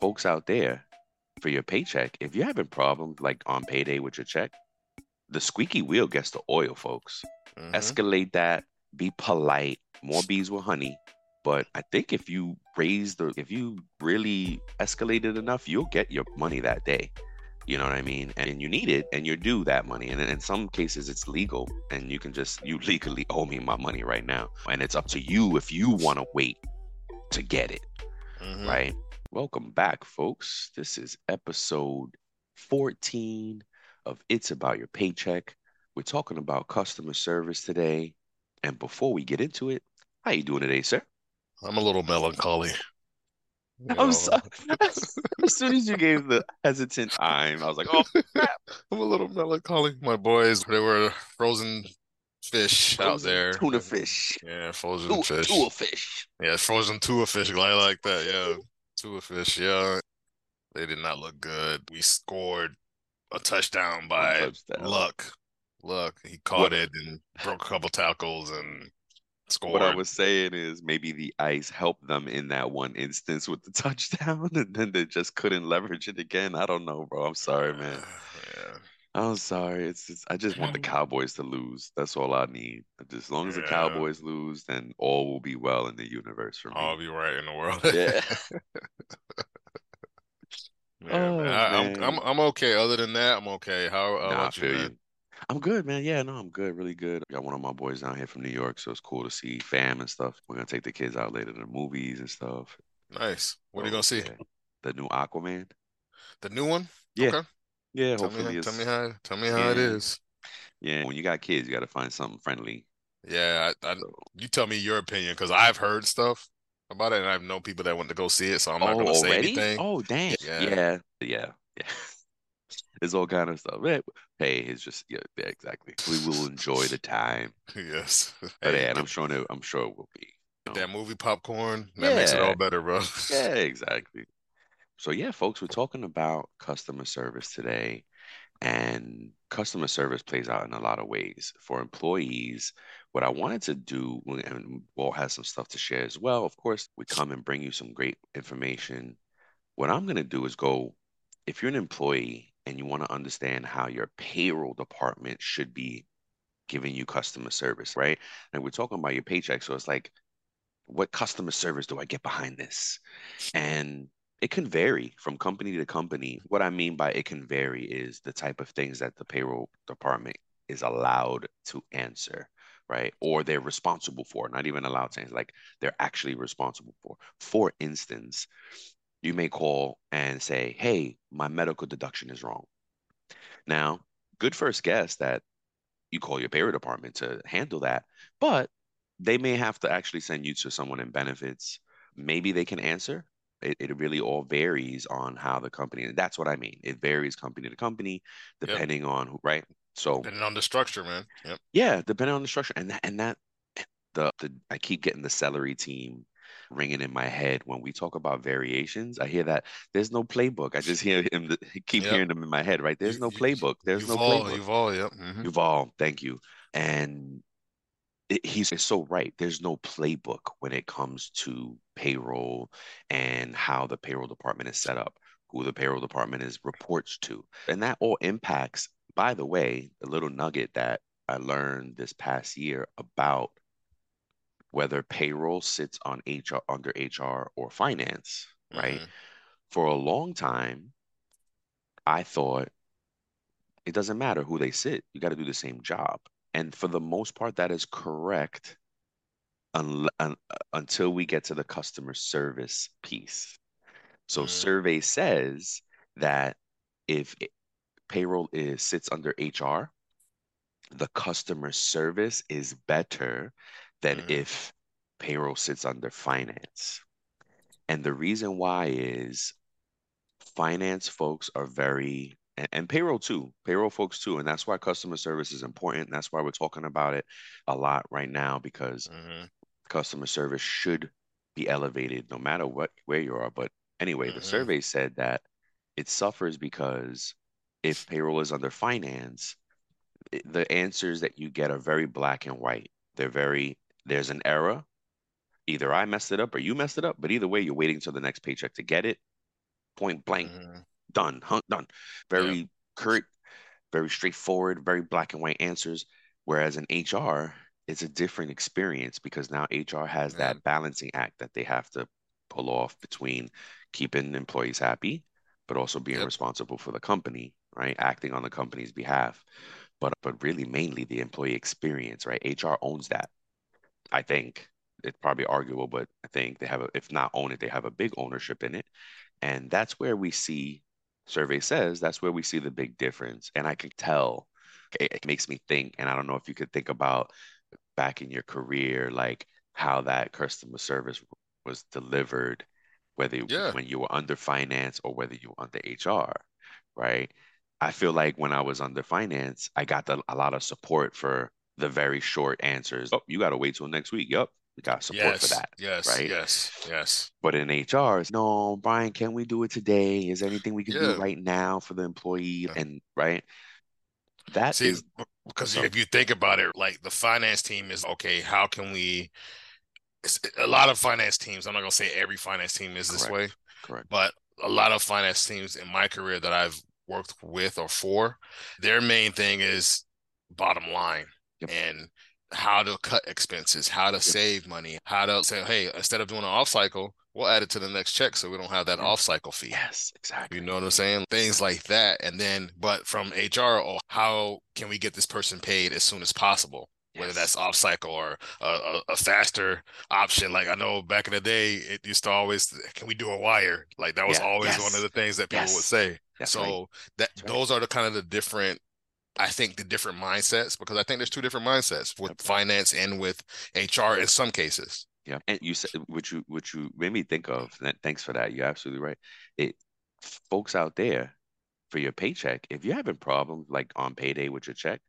folks out there, for your paycheck, if you're having problems like on payday with your check, the squeaky wheel gets the oil, folks. Mhm. Escalate that, be polite, more bees with honey. But I think if you raise the, if you really escalate it enough, you'll get your money that day. You know what I mean? And you need it, and you're due that money. And in some cases, it's legal, and you can just you legally owe me my money right now. And it's up to you if you want to wait to get it Mhm. right? Welcome back, folks. This is episode 14 of It's About Your Paycheck. We're talking about customer service today. And before we get into it, how you doing today, sir? I'm a little melancholy. You I'm sorry. as soon as you gave the hesitant time, I was like, oh, crap. I'm a little melancholy. My boys, they were frozen fish out there. tuna fish. Yeah, frozen Tua, fish. tua fish. Yeah, frozen tua fish. I like that. Yeah, tua fish. Yeah, they did not look good. We scored a touchdown by touchdown. Luck. Luck. He caught What- it and broke a couple tackles and scored. What I was saying is maybe the ice helped them in that one instance with the touchdown, and then they just couldn't leverage it again. I don't know, bro. I'm sorry, man. Yeah. I'm sorry. It's just I just want the Cowboys to lose. That's all I need. Just as long as the Cowboys lose, then all will be well in the universe for me. I'll be right in the world. Yeah. Yeah, Oh, man. I, I'm man. I'm I'm okay. Other than that, I'm okay. How Nah, how I about you, feel man? you. I'm good, man. Yeah, no, I'm good, really good. Got one of my boys down here from New York, so it's cool to see fam and stuff. We're gonna take the kids out later to the movies and stuff. Nice. What are you oh, gonna see? yeah. The new Aquaman. The new one? Yeah. Okay. Yeah, Tell me, hopefully how- it's tell me how tell me how Yeah. is. yeah. When you got kids, you got to find something friendly. Yeah, I, I, you tell me your opinion because I've heard stuff about it and I've known people that went to go see it, so I'm not oh, gonna say anything. Oh, damn. Yeah. Yeah, yeah, yeah. There's all kind of stuff. Eh, Hey, it's just yeah, yeah, exactly. We will enjoy the time. Yes. But Hey, yeah, and I'm sure it, I'm sure it will be. you know. that movie popcorn, that makes it all better, bro. Yeah, exactly. So yeah, folks, we're talking about customer service today, and customer service plays out in a lot of ways. For employees, what I wanted to do, and Walt has some stuff to share as well. Of course, we come and bring you some great information. What I'm going to do is go, if you're an employee and you want to understand how your payroll department should be giving you customer service, right? And we're talking about your paycheck, so it's like, what customer service do I get behind this? And it can vary from company to company. What I mean by it can vary is the type of things that the payroll department is allowed to answer, right? Or they're responsible for, not even allowed to answer, like they're actually responsible for. For instance, you may call and say, Hey, my medical deduction is wrong. Now, good first guess that you call your payroll department to handle that, but they may have to actually send you to someone in benefits. Maybe they can answer. It, it really all varies on how the company, and that's what I mean. It varies company to company, Yep. depending on who, right? So Depending on the structure, man. Yep. yeah, depending on the structure, and that, and that the the I keep getting the celery team ringing in my head when we talk about variations. I hear that there's no playbook. I just hear him keep Yep. hearing them in my head. Right? There's no playbook. There's no Yuval, playbook. Yuval, yep. mhm. Yuval, thank you. And he's so right. There's no playbook when it comes to payroll and how the payroll department is set up, who the payroll department is reports to. And that all impacts, by the way, the little nugget that I learned this past year about whether payroll sits on HR under HR or finance, right? Mhm. For a long time, I thought it doesn't matter who they sit, you got to do the same job. And for the most part, that is correct un- un- until we get to the customer service piece. So Mm. survey says that if it- payroll is sits under HR, the customer service is better than Mhm. if payroll sits under finance. And the reason why is finance folks are very and, and payroll too, payroll folks too, and that's why customer service is important. That's why we're talking about it a lot right now because Mhm. customer service should be elevated no matter what where you are. But anyway, the Mhm. survey said that it suffers because if payroll is under finance, the answers that you get are very black and white. They're very there's an error. Either I messed it up or you messed it up, but either way, you're waiting till the next paycheck to get it. point blank, mm-hmm. Done, hung, done. Very yeah. curt, very straightforward, very black and white answers. Whereas in HR, it's a different experience because now HR has yeah. that balancing act that they have to pull off between keeping employees happy, but also being yep. responsible for the company, right? Acting on the company's behalf. But but really mainly the employee experience, right? HR owns that. I think it's probably arguable, but I think they have a, if not own it, they have a big ownership in it. And that's where we see survey says that's where we see the big difference. And I can tell it, it makes me think, and I don't know if you could think about back in your career, like how that customer service was delivered, whether yeah. when you were under finance or whether you were under HR, right? I feel like when I was under finance, I got the, a lot of support for the very short answers. Oh, you got to wait till next week. Yep. We got support yes, for that. Yes. Right. Yes. Yes. But in HR, no, Brian, can we do it today? Is there anything we can yeah. do right now for the employee? And right. That See, is because so, if you think about it, like the finance team is okay, how can we a lot of finance teams, I'm not gonna say every finance team is this way. Correct. But a lot of finance teams in my career that I've worked with or for, their main thing is bottom line yep. and how to cut expenses, how to save money, how to say, hey, instead of doing an off cycle, we'll add it to the next check so we don't have that off cycle fee. Yes, exactly. You know what I'm saying? Things like that. And then, but from HR, oh, how can we get this person paid as soon as possible? whether that's off cycle or a, a, a, faster option. Like I know back in the day, it used to always, can we do a wire? Like that was yeah. always yes. one of the things that people yes. would say. so that those are the kind of the different, I think the different mindsets because I think there's two different mindsets with finance and with HR in some cases. Yeah, and you said what you what you made me think of. Thanks for that. You're absolutely right. It folks out there for your paycheck, if you're having problems like on payday with your check,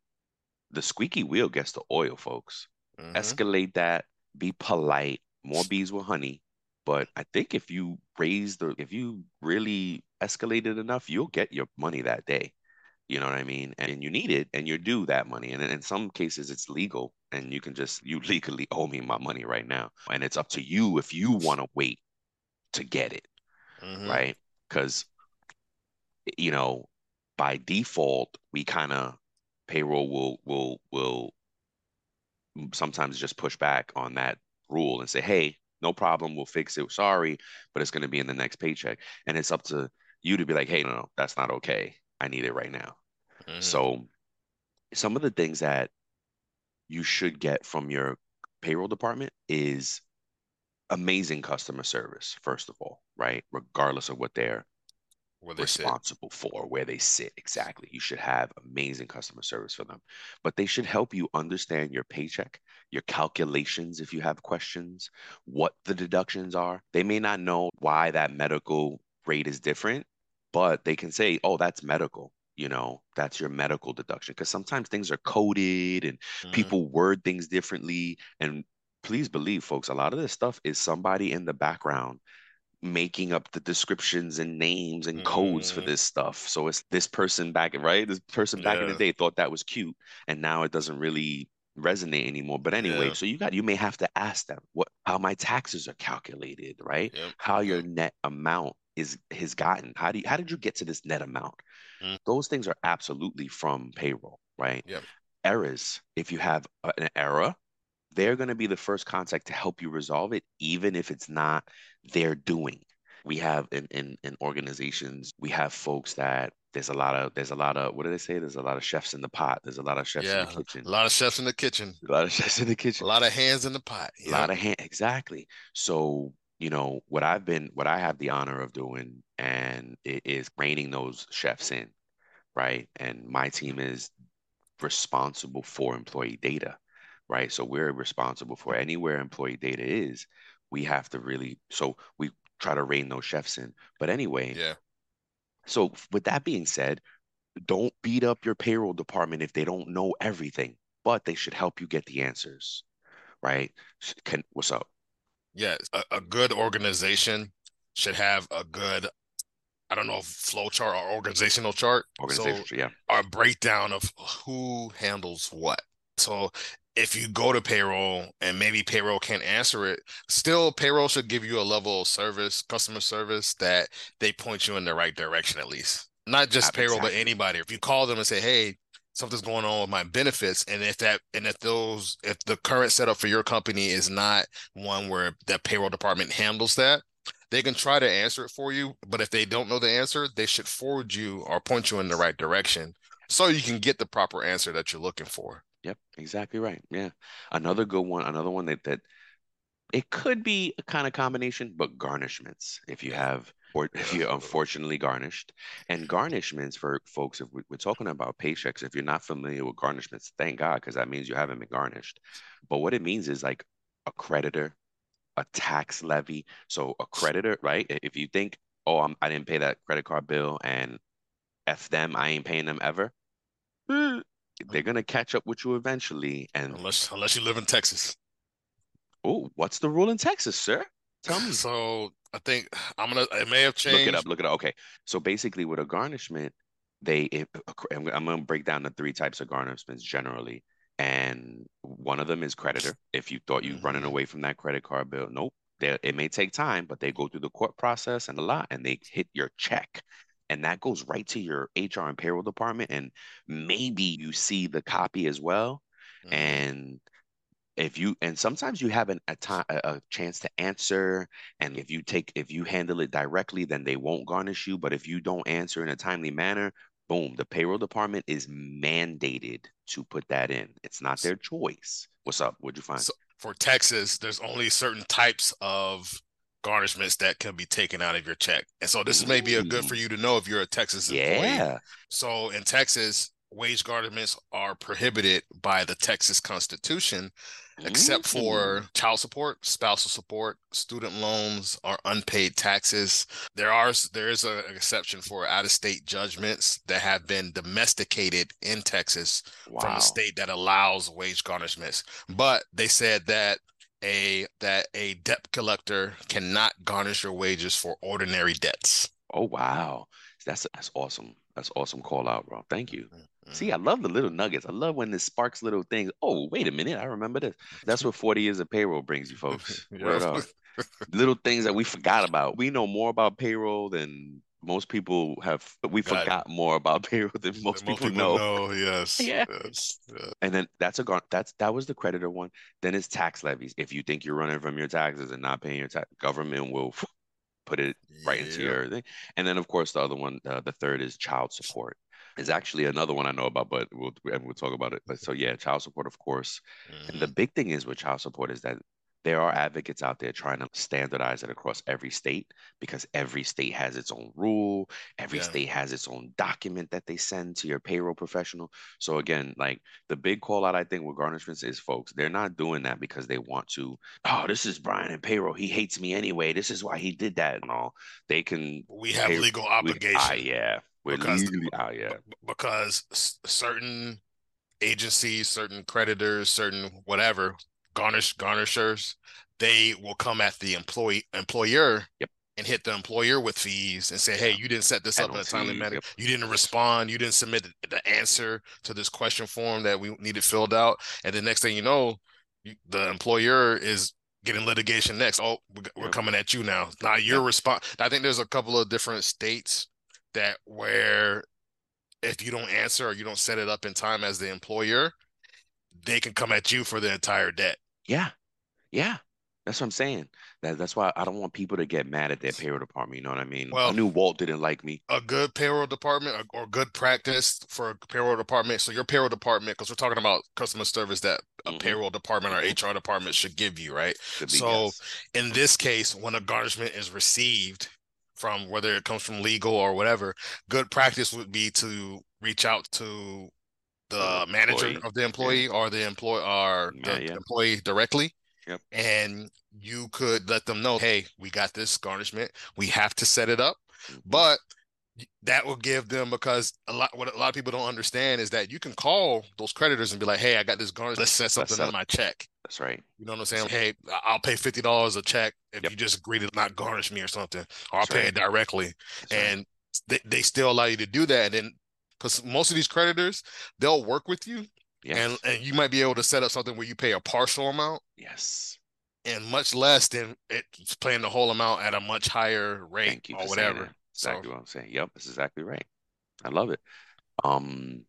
the squeaky wheel gets the oil, folks. Mm-hmm. Escalate that, be polite, more bees with honey. But I think if you raise the, if you really escalate it enough, you'll get your money that day. You know what I mean? And you need it and you're due that money. And in some cases, it's legal and you can just, you legally owe me my money right now. And it's up to you if you want to wait to get it. Mm-hmm. Right. Because, you know, by default, we kind of payroll will will will sometimes just push back on that rule and say, "Hey, no problem, we'll fix it. Sorry, but it's going to be in the next paycheck." And it's up to you to be like, "Hey, no, no that's not okay. I need it right now." Mm-hmm. So, some of the things that you should get from your payroll department is amazing customer service, first of all, right? Regardless of what their where they responsible sit. for, where they sit exactly. You should have amazing customer service for them, but they should help you understand your paycheck, your calculations if you have questions, what the deductions are. They may not know why that medical rate is different, but they can say, "Oh, that's medical." You know, that's your medical deduction because sometimes things are coded and mm-hmm. people word things differently. And please believe, folks, a lot of this stuff is somebody in the background making up the descriptions and names and codes for mm-hmm. this stuff. So it's this person back, right? This person back yeah. in the day thought that was cute, and now it doesn't really resonate anymore. But anyway, yeah. so you got you may have to ask them what how my taxes are calculated, right? Yep. How your net amount is has gotten. How do you, how did you get to this net amount? Mm. Those things are absolutely from payroll, right? Yeah. Errors. If you have an error, they're going to be the first contact to help you resolve it, even if it's not their doing. We have in, in, in organizations, we have folks that there's a lot of there's a lot of what do they say? There's a lot of chefs in the pot. There's a lot of chefs yeah, in the kitchen. A lot of chefs in the kitchen. A lot of chefs in the kitchen. A lot of hands in the pot. Yeah. A lot of hands exactly. So, you know, what I've been what I have the honor of doing and it is reining those chefs in, right? And my team is responsible for employee data right? So we're responsible for anywhere employee data is. We have to really so we try to rein those chefs in. But anyway, yeah. So with that being said, don't beat up your payroll department if they don't know everything, but they should help you get the answers, right? Can what's up? Yes, a, a good organization should have a good I don't know, flow chart or organizational chart. Organizational, so yeah. Our breakdown of who handles what. So if you go to payroll and maybe payroll can't answer it, still payroll should give you a level of service, customer service that they point you in the right direction at least. Not just payroll, exactly. but anybody. If you call them and say, "Hey, something's going on with my benefits," and if that and if those if the current setup for your company is not one where that payroll department handles that, they can try to answer it for you. But if they don't know the answer, they should forward you or point you in the right direction so you can get the proper answer that you're looking for. Yep, exactly right. Yeah. Another good one, another one that that it could be a kind of combination, but garnishments. If you have or if you're unfortunately garnished. And garnishments for folks, if we're talking about paychecks, if you're not familiar with garnishments, thank God, because that means you haven't been garnished. But what it means is like a creditor, a tax levy. So a creditor, right? If you think, oh, I'm, I didn't pay that credit card bill and F them, I ain't paying them ever. Hmm, they're gonna catch up with you eventually. And unless unless you live in Texas. Oh, what's the rule in Texas, sir? Tell me. So I think I'm gonna. It may have changed. Look it up. Look it up. Okay. So basically, with a garnishment, they. It, I'm gonna break down the three types of garnishments generally, and one of them is creditor. If you thought you mm-hmm. running away from that credit card bill, nope. They, it may take time, but they go through the court process and a lot, and they hit your check and that goes right to your HR and payroll department. And maybe you see the copy as well. Mm-hmm. And if you and sometimes you have an, a time a chance to answer and if you take if you handle it directly then they won't garnish you but if you don't answer in a timely manner boom the payroll department is mandated to put that in. It's not their choice. What's up? What'd you find? So for texas there's only certain types of garnishments that can be taken out of your check. And so this may be a good for you to know if you're a texas employee. Yeah. so in texas wage garnishments are prohibited by the texas constitution except for mm. child support, spousal support, student loans, or unpaid taxes. There are there is an exception for out of state judgments that have been domesticated in Texas wow. from a state that allows wage garnishments. But they said that a that a debt collector cannot garnish your wages for ordinary debts. Oh wow, that's that's awesome. That's awesome call out, bro. Thank you. See, I love the little nuggets. I love when this sparks little things. Oh, wait a minute. I remember this. That's what 40 years of payroll brings you, folks. little things that we forgot about. We know more about payroll than most people have. We God. forgot more about payroll than most, people, people, know. know. Yes. Yeah. Yes. And then that's a that's that was the creditor one. Then it's tax levies. If you think you're running from your taxes and not paying your tax, government will put it right yeah. into your thing. And then of course the other one, uh, the third is child support is actually another one I know about, but we'll we'll talk about it. But so yeah, child support, of course. Mm-hmm. And the mm-hmm. big thing is with child support is that there are advocates out there trying to standardize it across every state because every state has its own rule every yeah. state has its own document that they send to your payroll professional so again like the big call out i think with garnishments is folks they're not doing that because they want to oh this is brian in payroll he hates me anyway this is why he did that and all they can we have pay, legal obligation we, ah, yeah we're because, legally out, yeah. Because certain agencies, certain creditors, certain whatever garnish garnishers, they will come at the employee employer yep. and hit the employer with fees and say, "Hey, you didn't set this up in a timely manner. Yep. You didn't respond. You didn't submit the answer to this question form that we needed filled out." And the next thing you know, the employer is getting litigation next. Oh, we're yep. coming at you now. Now your response. I think there's a couple of different states that where if you don't answer or you don't set it up in time as the employer, they can come at you for the entire debt. Yeah. Yeah. That's what I'm saying. That, that's why I don't want people to get mad at their payroll department. You know what I mean? Well, I knew Walt didn't like me. A good payroll department or, good practice for a payroll department. So your payroll department, because we're talking about customer service that a mm-hmm. payroll department or HR department should give you, right? so yes. in this case, when a garnishment is received, from whether it comes from legal or whatever, good practice would be to reach out to the manager employee. of the employee yeah. or the employee or the yeah. employee directly. Yep. And you could let them know, hey, we got this garnishment. We have to set it up. Mm-hmm. But that will give them because a lot what a lot of people don't understand is that you can call those creditors and be like, "Hey, I got this garnish. Let's set something on my check." That's right. You know what I'm saying? Like, Hey, I'll pay fifty dollars a check if yep. you just agree to not garnish me or something, or I'll pay right. it directly. That's and right. they, they still allow you to do that. And then because most of these creditors, they'll work with you Yes. And and you might be able to set up something where you pay a partial amount yes. and much less than it's paying the whole amount at a much higher rate Thank you or whatever. Exactly So what I'm saying. Yep, that's exactly right. I love it. Um,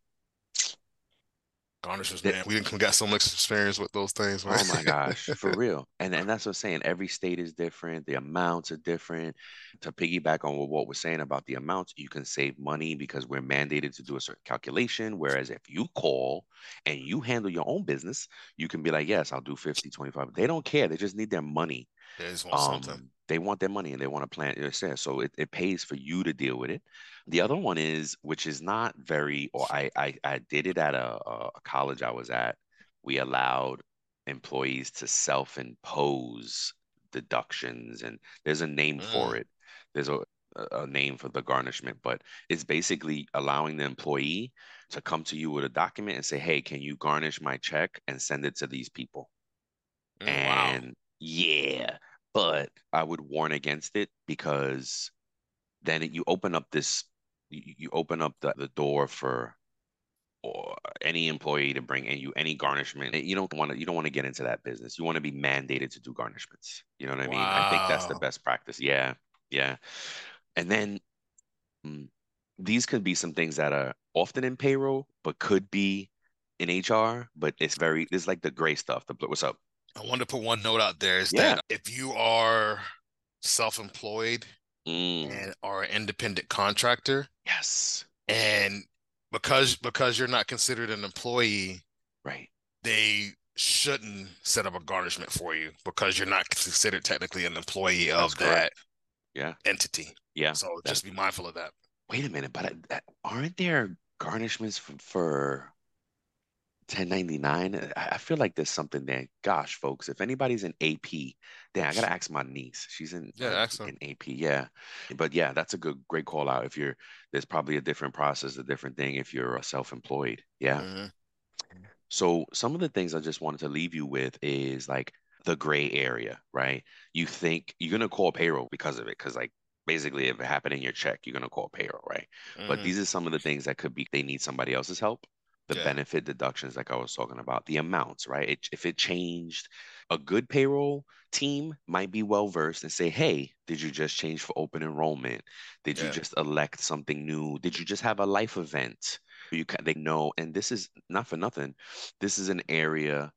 garnishes, man, we didn't got so much experience with those things, man. Oh my gosh, for real. And and that's what I'm saying. Every state is different. The amounts are different. To piggyback on what we're saying about the amounts, you can save money because we're mandated to do a certain calculation. Whereas if you call and you handle your own business, you can be like, yes, I'll do 50, 25. They don't care. They just need their money. They just want something. Um, they want their money and they want to plan it. So it, it pays for you to deal with it. The other one is, which is not very, or I I, I did it at a, a college I was at. We allowed employees to self-impose deductions, and there's a name for Mm, it. There's a a name for the garnishment, but it's basically allowing the employee to come to you with a document and say, "Hey, can you garnish my check and send it to these people?" mm, wow. And yeah, but I would warn against it because then it, you open up this, you, you open up the, the door for or any employee to bring in you any garnishment. You don't want to, you don't want to get into that business. You want to be mandated to do garnishments. You know what I mean? I think that's the best practice. Yeah, yeah. And then mm, these could be some things that are often in payroll, but could be in HR. But it's very, it's like the gray stuff. The what's up? I want to put one note out there is Yeah. that if you are self-employed Mm, and are an independent contractor, yes. and because because you're not considered an employee, Right. they shouldn't set up a garnishment for you because you're not considered technically an employee That's of that. Yeah. entity. Yeah. So just be mindful of that. wait a minute, but aren't there garnishments for, for 1099? I, I feel like there's something there. Gosh, folks, if anybody's in AP, then I gotta ask my niece. She's in Yeah, uh, excellent. in AP, yeah. But yeah, that's a good, great call out. If you're, there's probably a different process, a different thing if you're a self-employed. Yeah. Mhm. So some of the things I just wanted to leave you with is like the gray area, right? You think you're gonna call payroll because of it, because like basically if it happened in your check, you're gonna call payroll, right? But Mhm. these are some of the things that could be they need somebody else's help. The Yeah. benefit deductions, like I was talking about, the amounts, right? It, if it changed, a good payroll team might be well versed and say, "Hey, did you just change for open enrollment? Did you just elect something new? Did you just have a life event?" You can they know, and this is not for nothing. This is an area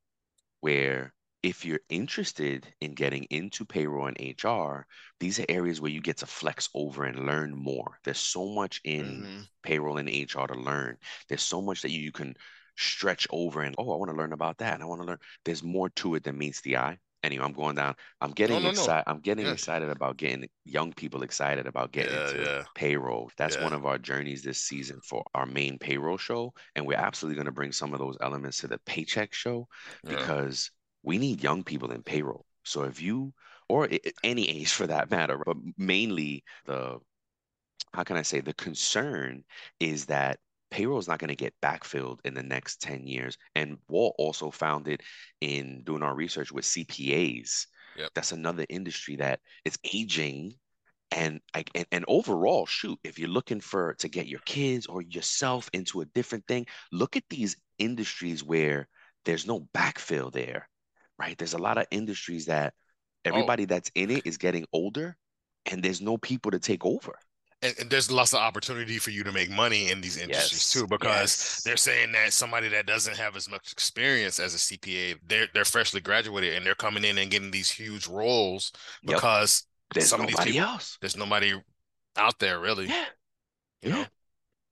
where if you're interested in getting into payroll and HR, these are areas where you get to flex over and learn more. There's so much in Mhm. payroll and HR to learn. There's so much that you, you can stretch over and, oh, I want to learn about that. And I want to learn. There's more to it than meets the eye. Anyway, I'm going down. I'm getting no, no. excited. I'm getting Yeah. excited about getting young people excited about getting Yeah, into yeah, payroll. That's one of our journeys this season for our main payroll show. And we're absolutely going to bring some of those elements to the paycheck show because we need young people in payroll. So if you, or any age for that matter, but mainly the, how can I say, the concern is that payroll is not going to get backfilled in the next 10 years. And Walt also found it in doing our research with CPAs. Yep. That's another industry that is aging. And, I, and and overall, shoot, if you're looking for to get your kids or yourself into a different thing, look at these industries where there's no backfill there, right? There's a lot of industries that Oh, everybody that's in it is getting older and there's no people to take over. and, and there's lots of opportunity for you to make money in these industries Yes, too, because yes, they're saying that somebody that doesn't have as much experience as a CPA, they're they're freshly graduated and they're coming in and getting these huge roles yep. because There's some of these nobody people, else. there's nobody out there really, Yeah, you yeah. know.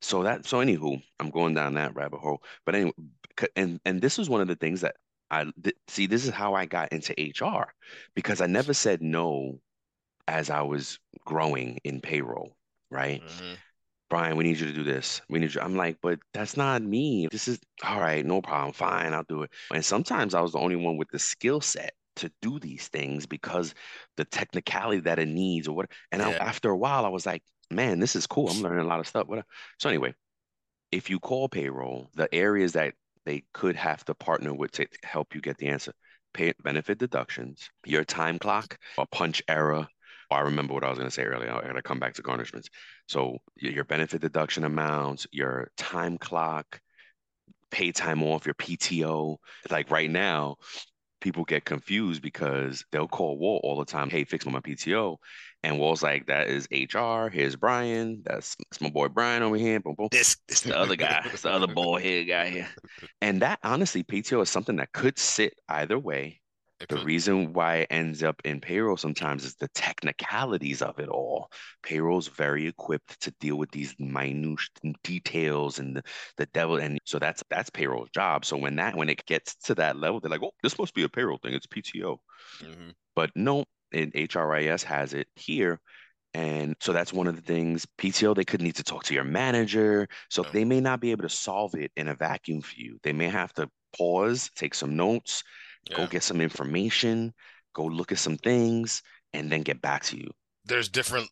So that so anywho, I'm going down that rabbit hole. But anyway, and and this was one of the things that I th- see. This is how I got into HR because I never said no as I was growing in payroll, right? Mhm. Brian, we need you to do this. We need you. I'm like, but that's not me. This is all right, no problem. Fine, I'll do it. And sometimes I was the only one with the skill set to do these things because the technicality that it needs or what. And I, after a while, I was like, man, this is cool. I'm learning a lot of stuff. What? So anyway, if you call payroll, the areas that they could have to partner with to help you get the answer, pay benefit deductions, your time clock, a punch error. Oh, I remember what I was going to say earlier. I got to come back to garnishments. So your benefit deduction amounts, your time clock, pay time off, your PTO. Like right now, people get confused because they'll call Walt all the time, hey, fix my PTO. And Walt's like, that is HR. Here's Brian. That's, that's my boy Brian over here. Boom, boom. This is the other guy. It's the other boy here guy here. And that honestly, PTO is something that could sit either way. The reason why it ends up in payroll sometimes is the technicalities of it all. Payroll's very equipped to deal with these minute details and the, the devil. And so that's that's payroll's job. So when that when it gets to that level, they're like, oh, this must be a payroll thing. It's PTO. Mm-hmm. But no, in HRIS has it here. And so that's one of the things. PTO, they could need to talk to your manager. So they may not be able to solve it in a vacuum for you. They may have to pause, take some notes, yeah. go get some information, go look at some things, and then get back to you. There's different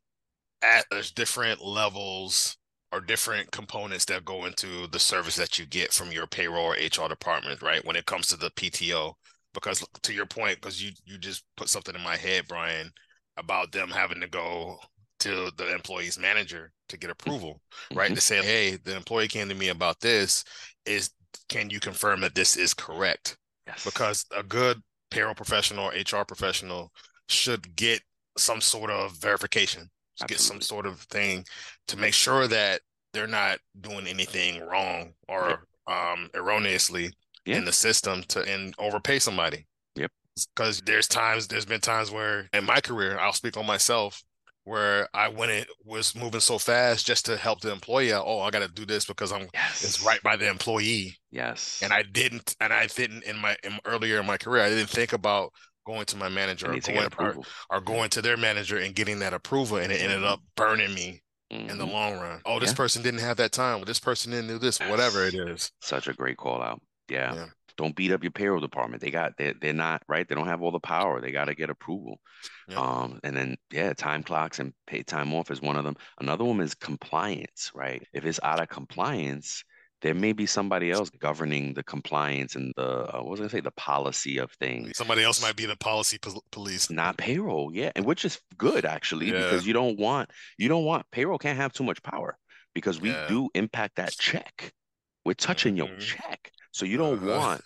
at there's different levels or different components that go into the service that you get from your payroll or HR department, right? When it comes to the PTO. Because to your point, because you you just put something in my head, Brian, about them having to go to the employee's manager to get approval, mm-hmm. right? To say, hey, the employee came to me about this. Is can you confirm that this is correct? Yes. Because a good payroll professional HR professional should get some sort of verification, get some sort of thing to make sure that they're not doing anything wrong or um, erroneously yeah. in the system to and overpay somebody. Yep. Because there's times, there's been times where in my career, I'll speak on myself, where I went it was moving so fast just to help the employee out. Oh, I got to do this because I'm yes. it's right by the employee. Yes. And I didn't, and I didn't in my in, earlier in my career, I didn't think about going to my manager or going, or, or, going to their manager and getting that approval, and it ended up burning me mm-hmm. in the mm-hmm. long run. Oh, this yeah. person didn't have that time. Well, this person didn't do this. Whatever it is. Such a great call out. Yeah. yeah don't beat up your payroll department. They got they they're not right. They don't have all the power. They got to get approval. Um, and then yeah, time clocks and pay time off is one of them. Another one is compliance, right? If it's out of compliance, there may be somebody else governing the compliance and the uh, what was I gonna say the policy of things. Somebody else might be the policy po- police, not payroll. Yeah, and which is good actually yeah. because you don't want you don't want payroll can't have too much power because we yeah. do impact that check. We're touching mm-hmm. your check. So you don't uh-huh.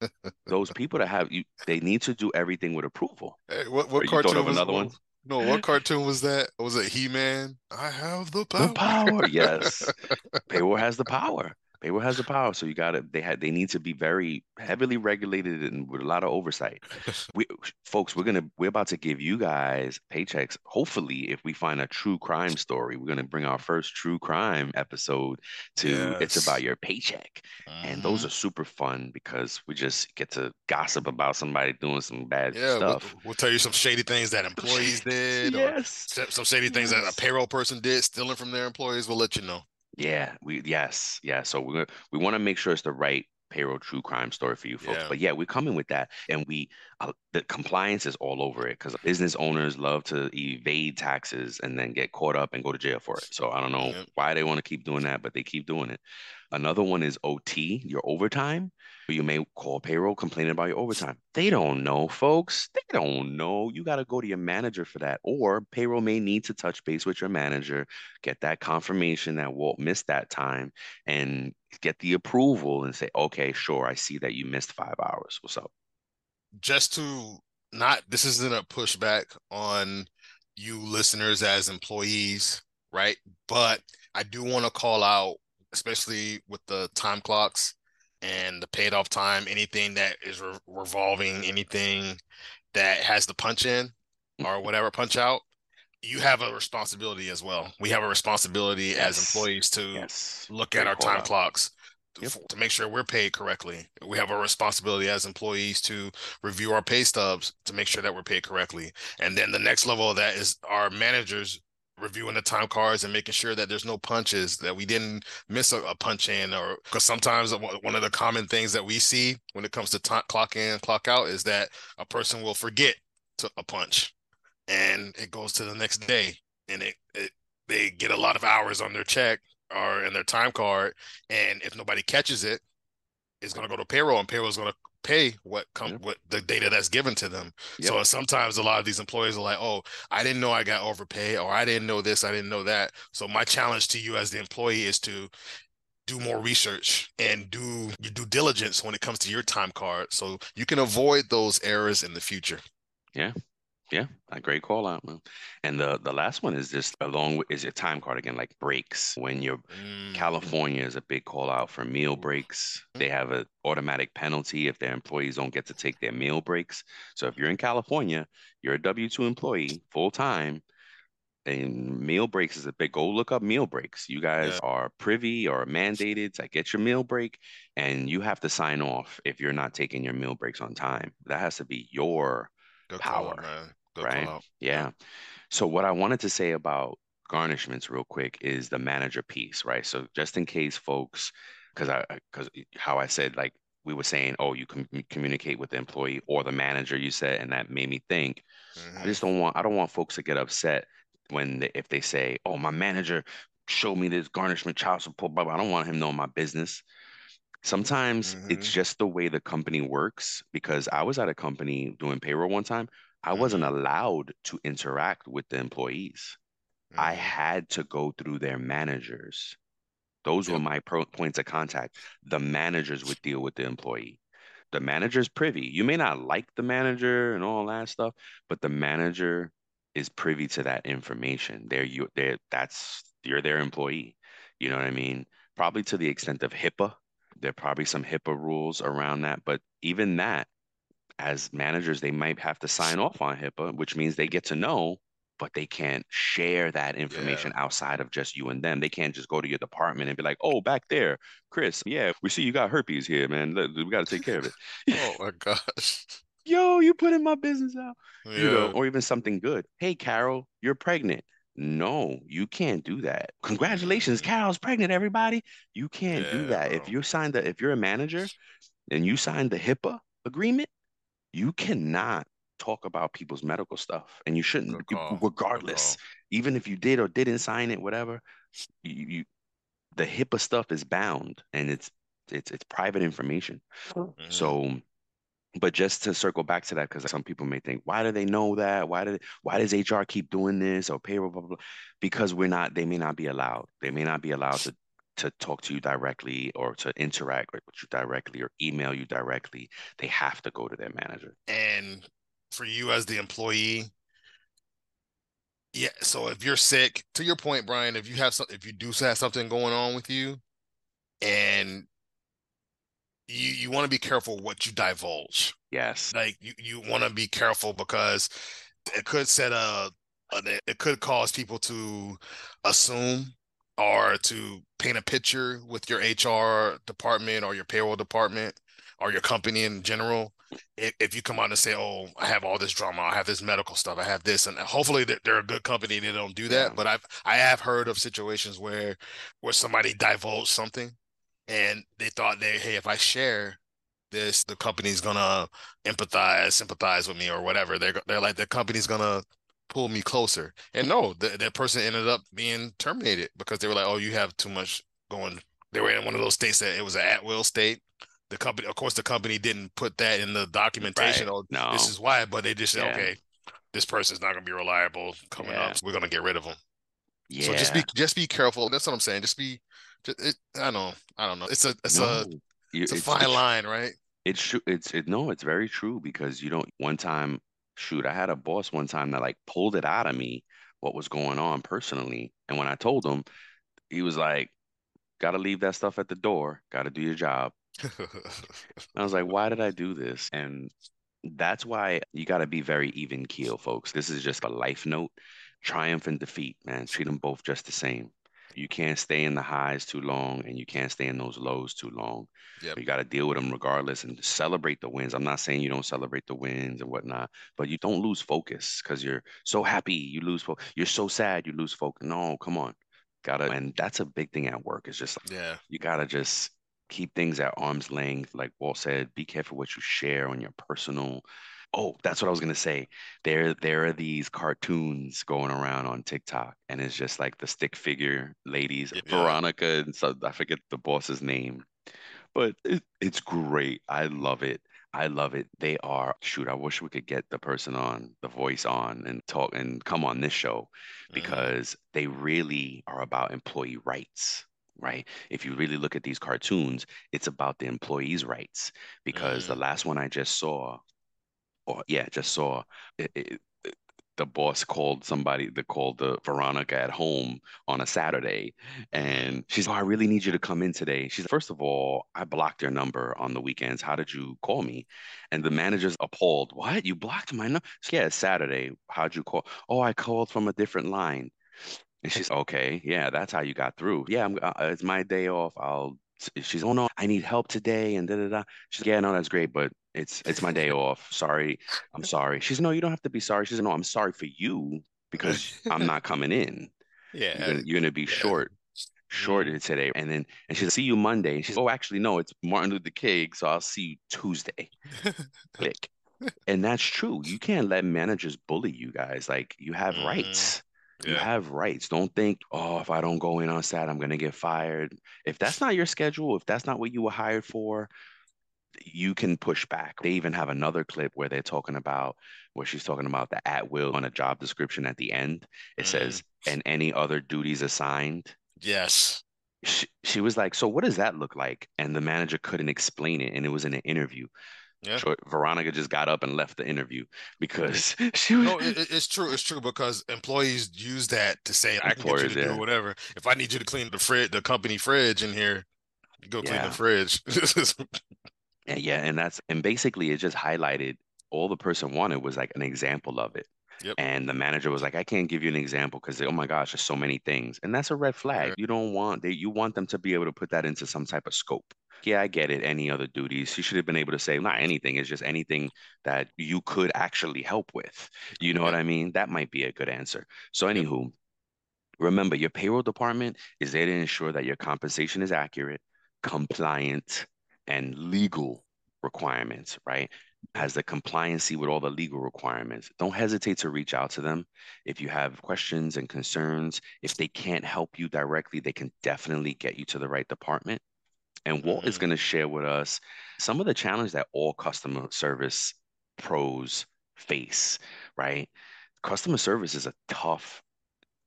want those people to have you. They need to do everything with approval. Hey, what what cartoon was another one? No, what cartoon was that? Was it He Man? I have the power. The power, yes. Payroll has the power. Payroll has the power, so you got to. They had. They need to be very heavily regulated and with a lot of oversight. we, folks, we're gonna. We're about to give you guys paychecks. Hopefully, if we find a true crime story, we're gonna bring our first true crime episode to. Yes. It's about your paycheck, and those mm-hmm. are super fun because we just get to gossip about somebody doing some bad yeah, stuff. We'll, we'll tell you some shady things that employees did. yes. some shady things yes. that a payroll person did, stealing from their employees. We'll let you know. Yeah, we yes, yeah. So we we want to make sure it's the right payroll true crime story for you folks. Yeah. But yeah, we're coming with that, and we uh, the compliance is all over it because business owners love to evade taxes and then get caught up and go to jail for it. So I don't know yeah. why they want to keep doing that, but they keep doing it. Another one is OT, your overtime. You may call payroll complaining about your overtime. They don't know, folks. They don't know. You got to go to your manager for that. Or payroll may need to touch base with your manager, get that confirmation that Walt missed that time, and get the approval and say, okay, sure, I see that you missed five hours. What's up? Just to not, this isn't a pushback on you listeners as employees, right? But I do want to call out, especially with the time clocks and the paid off time, anything that is re- revolving, anything that has the punch in or whatever punch out, you have a responsibility as well. We have a responsibility yes. as employees to yes. look Great at our time clocks yep. to make sure we're paid correctly. We have a responsibility as employees to review our pay stubs to make sure that we're paid correctly. And then the next level of that is our managers reviewing the time cards and making sure that there's no punches that we didn't miss a, a punch in or because sometimes one of the common things that we see when it comes to t- clock in clock out is that a person will forget to a punch and it goes to the next day and it, it they get a lot of hours on their check or in their time card and if nobody catches it it's going to go to payroll and payroll is going to pay what come yep. what the data that's given to them. Yep. So sometimes a lot of these employees are like, "Oh, I didn't know I got overpaid, or I didn't know this, I didn't know that." So my challenge to you as the employee is to do more research and do your due diligence when it comes to your time card so you can avoid those errors in the future. Yeah. Yeah, a great call out, man. And the the last one is just along with is your time card again, like breaks. When you're Mm, California is a big call out for meal breaks. They have an automatic penalty if their employees don't get to take their meal breaks. So if you're in California, you're a W-2 employee full time, and meal breaks is a big go look up meal breaks. You guys Yeah, are privy or mandated to get your meal break, and you have to sign off if you're not taking your meal breaks on time. That has to be your good call power, man. Right? Yeah. So what I wanted to say about garnishments real quick is the manager piece, right? So just in case folks, because I because how I said like we were saying, oh, you can communicate with the employee or the manager, you said, and that made me think. I hmm just don't want I don't want folks to get upset when they, if they say, oh, my manager showed me this garnishment child support, blah, blah. I don't want him knowing my business. Sometimes it's hmm just the way the company works because I was at a company doing payroll one time. I wasn't hmm allowed to interact with the employees. I hmm had to go through their managers. Those were my pro points of contact. The managers would deal with the employee. The manager's privy. You may not like the manager and all that stuff, but the manager is privy to that information. They're you they're that's you're their employee. You know what I mean? Probably to the extent of HIPAA. There are probably some HIPAA rules around that, but even that as managers, they might have to sign off on HIPAA, which means they get to know, but they can't share that Yeah. information outside of just you and them. They can't just go to your department and be like, "Oh, back there, Chris, yeah, we see you got herpes here, man. We got to take care of it." Oh my gosh. Yo, you putting my business out, you know, Yeah. or even something good. Hey, Carol, you're pregnant. No, you can't do that. Congratulations, hmm Carol's pregnant, everybody. You can't do Yeah, that. If you signed the, if you're a manager and you signed the HIPAA agreement, you cannot talk about people's medical stuff and you shouldn't Good call. Good regardless. even if you did or didn't sign it whatever you, you the HIPAA stuff is bound and it's it's it's private information. Hmm so but just to circle back to that because some people may think why do they know that? Why did why does HR keep doing this or payroll blah, blah, blah. because we're not they may not be allowed. They may not be allowed to to talk to you directly or to interact with you directly or email you directly they have to go to their manager And for you as the employee, yeah. So if you're sick, to your point, Brian, if you have some, if you do have something going on with you, and you you want to be careful what you divulge. yes Like you you want to be careful because it could set a, a it could cause people to assume or to paint a picture with your HR department or your payroll department or your company in general. If, if you come out and say, "Oh, I have all this drama, I have this medical stuff, I have this," and hopefully they're, they're a good company and they don't do that. But I've I have heard of situations where where somebody divulged something and they thought they, hey, if I share this, the company's gonna empathize, sympathize with me or whatever. They're they're like the company's gonna pull me closer. And no, the, that person ended up being terminated because they were like, oh, you have too much going. They were in one of those states that it was an at will state. The company, of course, the company didn't put that in the documentation. right Oh, this is why, but they just said, yeah okay, this person's not gonna be reliable coming yeah up. So we're gonna get rid of them. Yeah. So just be just be careful. That's what I'm saying. Just be. Just, it, I don't. I don't know. It's a it's a no you, it's a fine it's line, right? it's true it's it no it's very true because you don't one time shoot I had a boss one time that like pulled it out of me what was going on personally and when I told him he was like got to leave that stuff at the door got to do your job I was like, why did I do this? And that's why you got to be very even keel, folks. This is just a life note. Triumph and defeat, man. Treat them both just the same. You can't stay in the highs too long and you can't stay in those lows too long. Yep. You got to deal with them regardless and celebrate the wins. I'm not saying you don't celebrate the wins and whatnot, but you don't lose focus because you're so happy you lose focus. You're so sad you lose focus. No, come on. Gotta, and that's a big thing at work. It's just Yeah. you gotta just keep things at arm's length. Like Walt said, be careful what you share on your personal. Oh, that's what I was gonna say. There, there are these cartoons going around on TikTok, and it's just like the stick figure ladies, Yeah. Veronica, and so I forget the boss's name, but it, it's great. I love it. I love it. They are, shoot, I wish we could get the person on, the voice on and talk and come on this show hmm because they really are about employee rights right? If you really look at these cartoons, it's about the employees' rights because the Mm, last one I just saw, or yeah, just saw, it, it, the boss called somebody that called the Veronica at home on a Saturday, and she's, "Oh, I really need you to come in today." She's, first of all, I blocked your number on the weekends. How did you call me? And the manager's appalled. What? You blocked my number? Yeah, Saturday. How'd you call? Oh, I called from a different line. And she's okay, yeah, that's how you got through. Yeah, uh, it's my day off. I'll. She's, oh no, I need help today, and da da da. She's, yeah, no, that's great, but it's it's my day off. Sorry, I'm sorry. She's, no, you don't have to be sorry. She She's, no, I'm sorry for you because I'm not coming in. You're Yeah. gonna you're gonna be Yeah. short shorted today, and then and she'll see you Monday. And she's, oh, actually, no, it's Martin Luther King, so I'll see you Tuesday. Click. And that's true. You can't let managers bully you guys. Like you have mm, rights. You have rights. Don't think, oh, if I don't go in on Saturday, I'm gonna get fired. If that's not your schedule, if that's not what you were hired for, you can push back. They even have another clip where they're talking about where she's talking about the at will on a job description at the end. It Mm, says, and any other duties assigned. yes. She, she was like, so what does that look like? And the manager couldn't explain it, and it was in an interview. Yeah. Veronica just got up and left the interview because she was No, it, it- it's true. It's true because employees use that to say, I can get you to do whatever. If I need you to clean the fridge, the company fridge in here, go clean the fridge. And yeah, and that's and basically it just highlighted all the person wanted was like an example of it. Yep. And the manager was like, I can't give you an example because oh my gosh, there's so many things. And that's a red flag. Yeah. You don't want they you want them to be able to put that into some type of scope. Yeah, I get it. Any other duties. She should have been able to say, not anything, it's just anything that you could actually help with. You know what I mean? That might be a good answer. So, Yep. anywho, remember your payroll department is there to ensure that your compensation is accurate, compliant, and legal requirements, right? Has the compliancy with all the legal requirements. Don't hesitate to reach out to them if you have questions and concerns. If they can't help you directly, they can definitely get you to the right department. And Walt is Mm, going to share with us some of the challenge that all customer service pros face, right? Customer service is a tough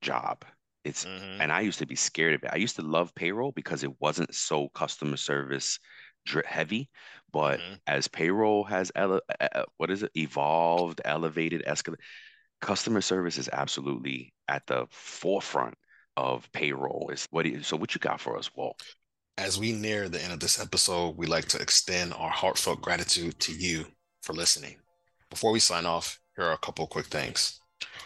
job. It's hmm and I used to be scared of it. I used to love payroll because it wasn't so customer service dri heavy. But hmm as payroll has ele what is it? Evolved, elevated, escalated. Customer service is absolutely at the forefront of payroll. Is what you, so what you got for us, Walt? As we near the end of this episode, we'd like to extend our heartfelt gratitude to you for listening. Before we sign off, here are a couple quick things.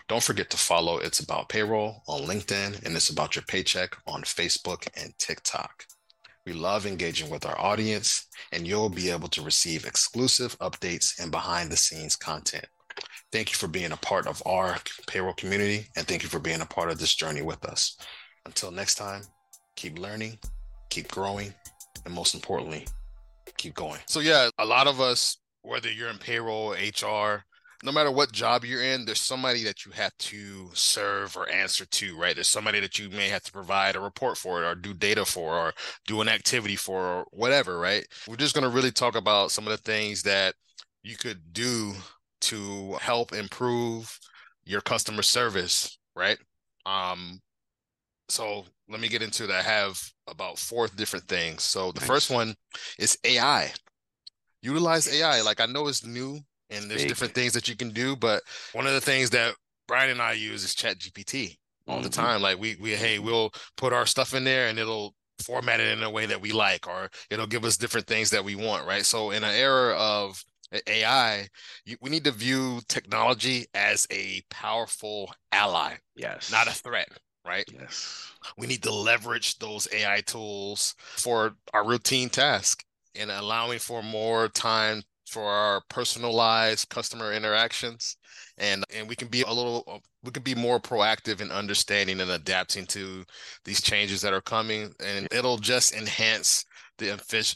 Don't forget to follow It's About Payroll on LinkedIn and It's About Your Paycheck on Facebook and TikTok. We love engaging with our audience, and you'll be able to receive exclusive updates and behind the scenes content. Thank you for being a part of our payroll community, and thank you for being a part of this journey with us. Until next time, keep learning, keep growing, and most importantly, keep going. So, yeah, a lot of us, whether you're in payroll, HR, no matter what job you're in, there's somebody that you have to serve or answer to, right? There's somebody that you may have to provide a report for or do data for or do an activity for or whatever, right? We're just going to really talk about some of the things that you could do to help improve your customer service, right? Um, so let me get into that. I have about four different things. So the first one is AI. Utilize AI. Like I know it's new and there's Big. different things that you can do, but one of the things that Brian and I use is Chat GPT all the hmm time. Like we we hey, hmm we'll put our stuff in there and it'll format it in a way that we like, or it'll give us different things that we want, right? So in an era of AI, you, we need to view technology as a powerful ally, yes, not a threat, right? Yes. We need to leverage those AI tools for our routine task and allowing for more time for our personalized customer interactions and and we can be a little we can be more proactive in understanding and adapting to these changes that are coming and it'll just enhance the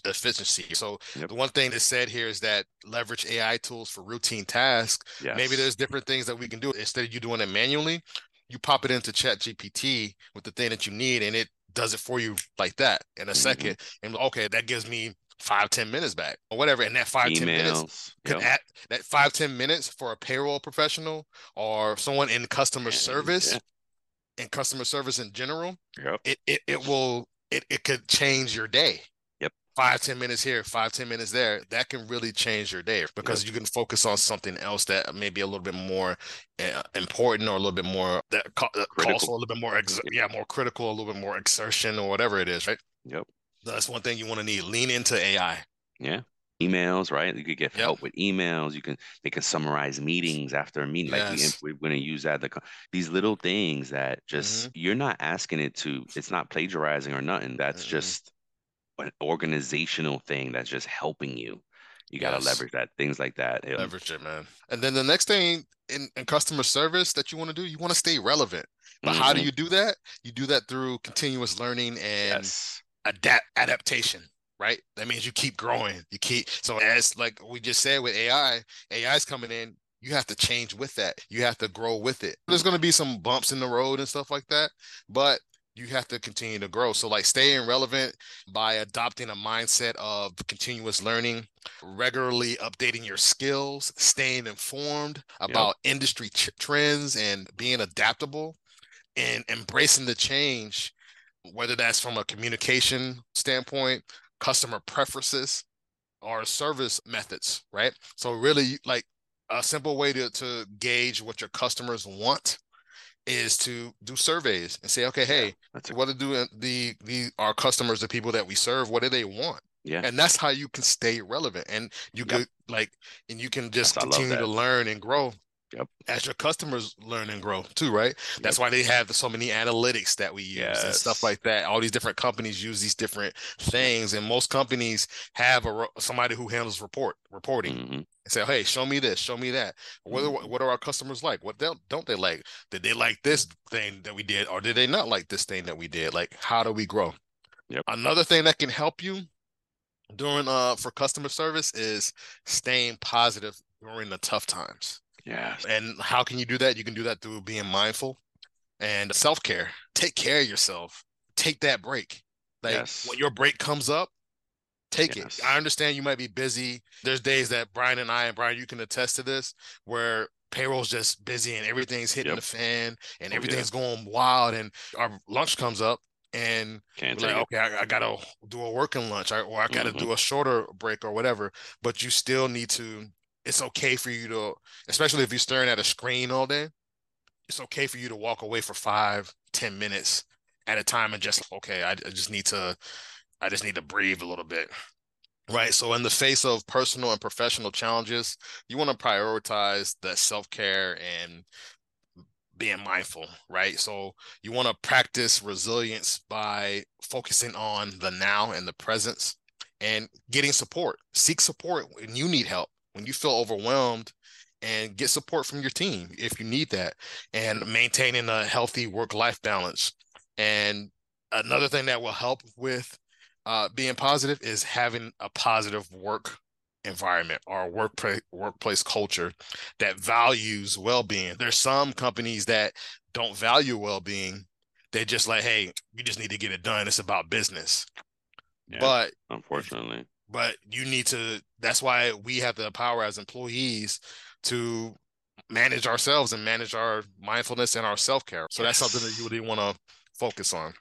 efficiency. So Yep. the one thing that's said here is that leverage AI tools for routine tasks. Maybe there's different things that we can do instead of you doing it manually you pop it into chat gpt with the thing that you need and it does it for you like that in a hmm second and okay that gives me five ten minutes back or whatever and that five ten minutes Emails. could Yep. add that five ten minutes for a payroll professional or someone in customer service yeah. and customer service in general Yep. it, it it will it, it could change your day Yep. five ten minutes here five ten minutes there that can really change your day because you can focus on something else that may be a little bit more uh, important or a little bit more that ca- calls for a little bit more ex- yeah more critical a little bit more exertion or whatever it is right Yep. That's one thing you want to need lean into ai Yeah. Emails, right? You could get Yep. help with emails. You can they can summarize meetings after a meeting. Like we, Yes. we're going to use that. The, these little things that just Mm-hmm. you're not asking it to. It's not plagiarizing or nothing. That's Mm-mm. just an organizational thing that's just helping you. You got to Yes. leverage that. Things like that. Um, leverage it man and then the next thing in, in customer service that you want to do you want to stay relevant but how do mhm. you do that you do that through continuous learning and Yes. Adapt adaptation right? That means you keep growing. You keep so as like we just said with ai ai is coming in you have to change with that. You have to grow with it. There's going to be some bumps in the road and stuff like that but you have to continue to grow. So like staying relevant by adopting a mindset of continuous learning regularly updating your skills staying informed about industry tr- trends and being adaptable and embracing the change whether that's from a communication standpoint, customer preferences, or service methods, right? So really like a simple way to, to gauge what your customers want is to do surveys and say, okay, hey, That's a, what do uh, the the our customers, the people that we serve, what do they want? yeah. And that's how you can stay relevant. And you Yep. could like and you can just love continue to learn and grow Yep. as your customers learn and grow too, right? That's why they have so many analytics that we use and stuff like that. All these different companies use these different things, and most companies have a somebody who handles report reporting Mhm. and say, "Hey, show me this, show me that. What are, Mhm. what are our customers like? What don't don't they like? Did they like this thing that we did, or did they not like this thing that we did? Like, how do we grow?" Yep. Another thing that can help you during uh for customer service is staying positive during the tough times. Yes. And how can you do that? You can do that through being mindful and self care. Take care of yourself. Take that break. Like Yes. when your break comes up, take Yes. it. I understand you might be busy. There's days that Brian and I, and Brian, you can attest to this, where payroll's just busy and everything's hitting Yep. the fan and Oh, yeah. everything's going wild. And our lunch comes up and Can't like, okay, I, I gotta do a working lunch, or, or I gotta Mhm. do a shorter break or whatever. But you still need to. It's okay for you to, especially if you're staring at a screen all day. It's okay for you to walk away for five, ten minutes at a time and just okay. I, I just need to, I just need to breathe a little bit. Right. So, in the face of personal and professional challenges, you want to prioritize the self care and being mindful, right? So you want to practice resilience by focusing on the now and the presence and getting support. Seek support when you need help, when you feel overwhelmed, and get support from your team if you need that, and maintaining a healthy work life balance. And another thing that will help with uh, being positive is having a positive work environment or workplace workplace culture that values well-being. There's some companies that don't value well-being. They're just like, hey, you just need to get it done. It's about business. Yeah. But Unfortunately. But you need to that's why we have the power as employees to manage ourselves and manage our mindfulness and our self-care. So that's something that you Yes. really want to focus on.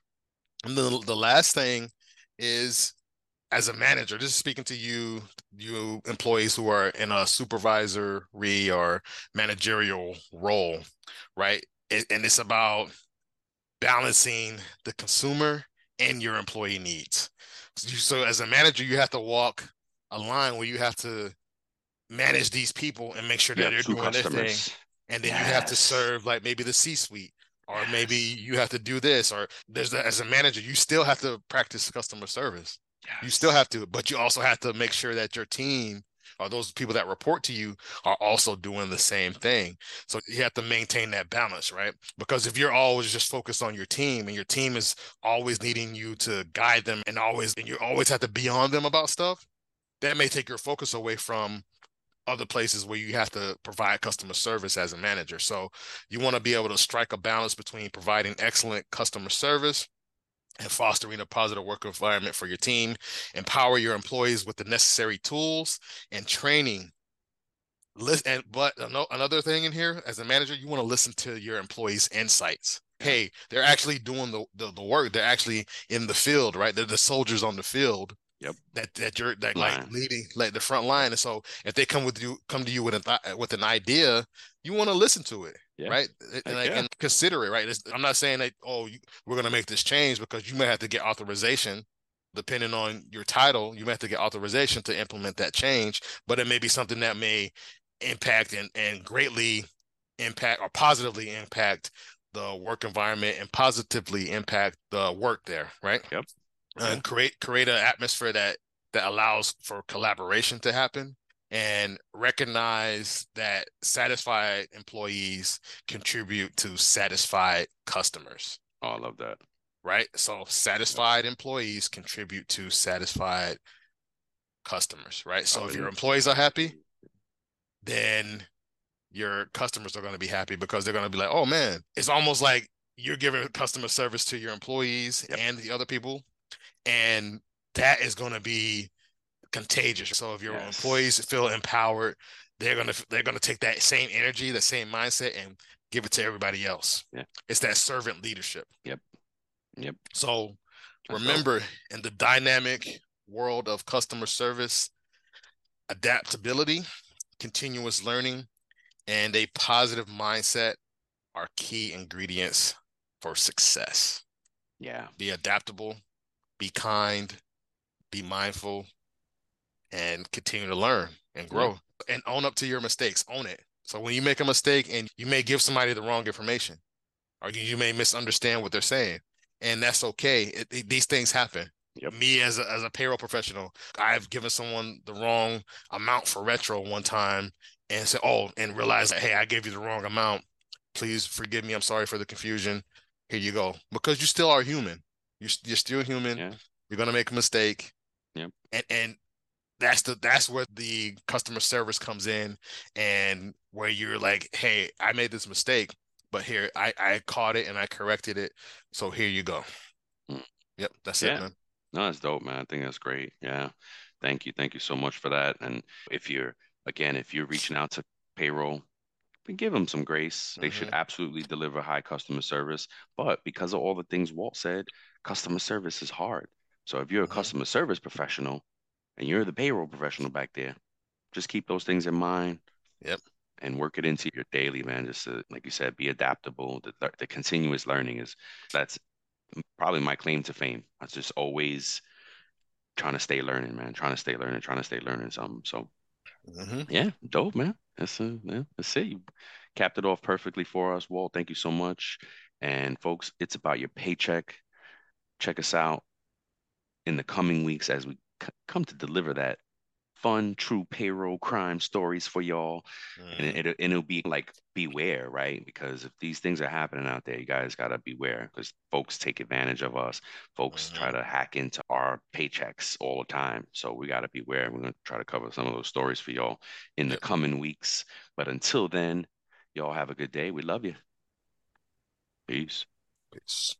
And the the last thing is as a manager, is speaking to you, you employees who are in a supervisory or managerial role, right? And it's about balancing the consumer and your employee needs. So, as a manager, you have to walk a line where you have to manage these people and make sure that have they're two doing their thing. and then you have to serve like maybe the C-suite or maybe you have to do this or there's the, as a manager you still have to practice customer service. You still have to but you also have to make sure that your team or those people that report to you are also doing the same thing so you have to maintain that balance right because if you're always just focused on your team and your team is always needing you to guide them and always and you always have to be on them about stuff that may take your focus away from other places where you have to provide customer service as a manager. So you want to be able to strike a balance between providing excellent customer service and fostering a positive work environment for your team, empower your employees with the necessary tools and training. Listen, and but another thing in here, as a manager, you want to listen to your employees' insights. hey, they're actually doing the, the, the work. They're actually in the field, right? They're the soldiers on the field. Yep. That that you're that Line. like leading like the front line. And so if they come with you come to you with an th- with an idea, you want to listen to it. Yeah. Right. And, like, and consider it. Right. It's, I'm not saying that, oh, you, we're going to make this change because you may have to get authorization depending on your title. You may have to get authorization to implement that change, but it may be something that may impact and, and greatly impact or positively impact the work environment and positively impact the work there, right? Yep. And create create an atmosphere that that allows for collaboration to happen and recognize that satisfied employees contribute to satisfied customers, Oh, I love that. right? So satisfied employees contribute to satisfied customers, right? So Oh, if your employees are happy, then your customers are going to be happy because they're going to be like, oh man, it's almost like you're giving customer service to your employees Yep. and the other people. And that is going to be contagious. So if your Yes. employees feel empowered, they're going to they're to take that same energy, that same mindset and give it to everybody else. Yeah. It's that servant leadership. Yep. Yep. So remember in the dynamic world of customer service, adaptability, continuous learning, and a positive mindset are key ingredients for success. Yeah. Be adaptable, be kind, be mindful, and continue to learn and grow and own up to your mistakes. Own it. So when you make a mistake and you may give somebody the wrong information or you, you may misunderstand what they're saying, and that's okay. It, it- these things happen. Yep. Me as a, as a payroll professional, I've given someone the wrong amount for retro one time and said, oh, and realized that, hey, I gave you the wrong amount. Please forgive me. I'm sorry for the confusion. Here you go. Because you still are human. You're, you're still human. Yeah. You're gonna make a mistake. Yep. And and that's the that's where the customer service comes in and where you're like, hey, I made this mistake, but here I I caught it and I corrected it. So here you go. Mm. Yep, that's Yeah. it, man. No, that's dope, man. I think that's great. Yeah. Thank you. Thank you so much for that. And if you're, again, if you're reaching out to payroll, then give them some grace. They should Mhm. absolutely deliver high customer service. But because of all the things Walt said, customer service is hard. So if you're a Mhm. customer service professional and you're the payroll professional back there, just keep those things in mind. Yep. And work it into your daily, man. Just to, like you said, be adaptable. The, the continuous learning is that's probably my claim to fame. I was just always trying to stay learning, man. Trying to stay learning, trying to stay learning something. So Mhm. yeah, dope, man. That's uh, yeah, that's it. You capped it off perfectly for us, Walt. Thank you so much. And folks, it's about your paycheck. Check us out in the coming weeks as we c- come to deliver that fun, true payroll crime stories for y'all. And Mhm. it, it, and it'll be like beware, right? Because if these things are happening out there, you guys gotta beware because folks take advantage of us. Folks try Mhm. to hack into our paychecks all the time. So we gotta beware. We're gonna try to cover some of those stories for y'all in the Yep. coming weeks. But until then, y'all have a good day. We love you. Peace. Peace.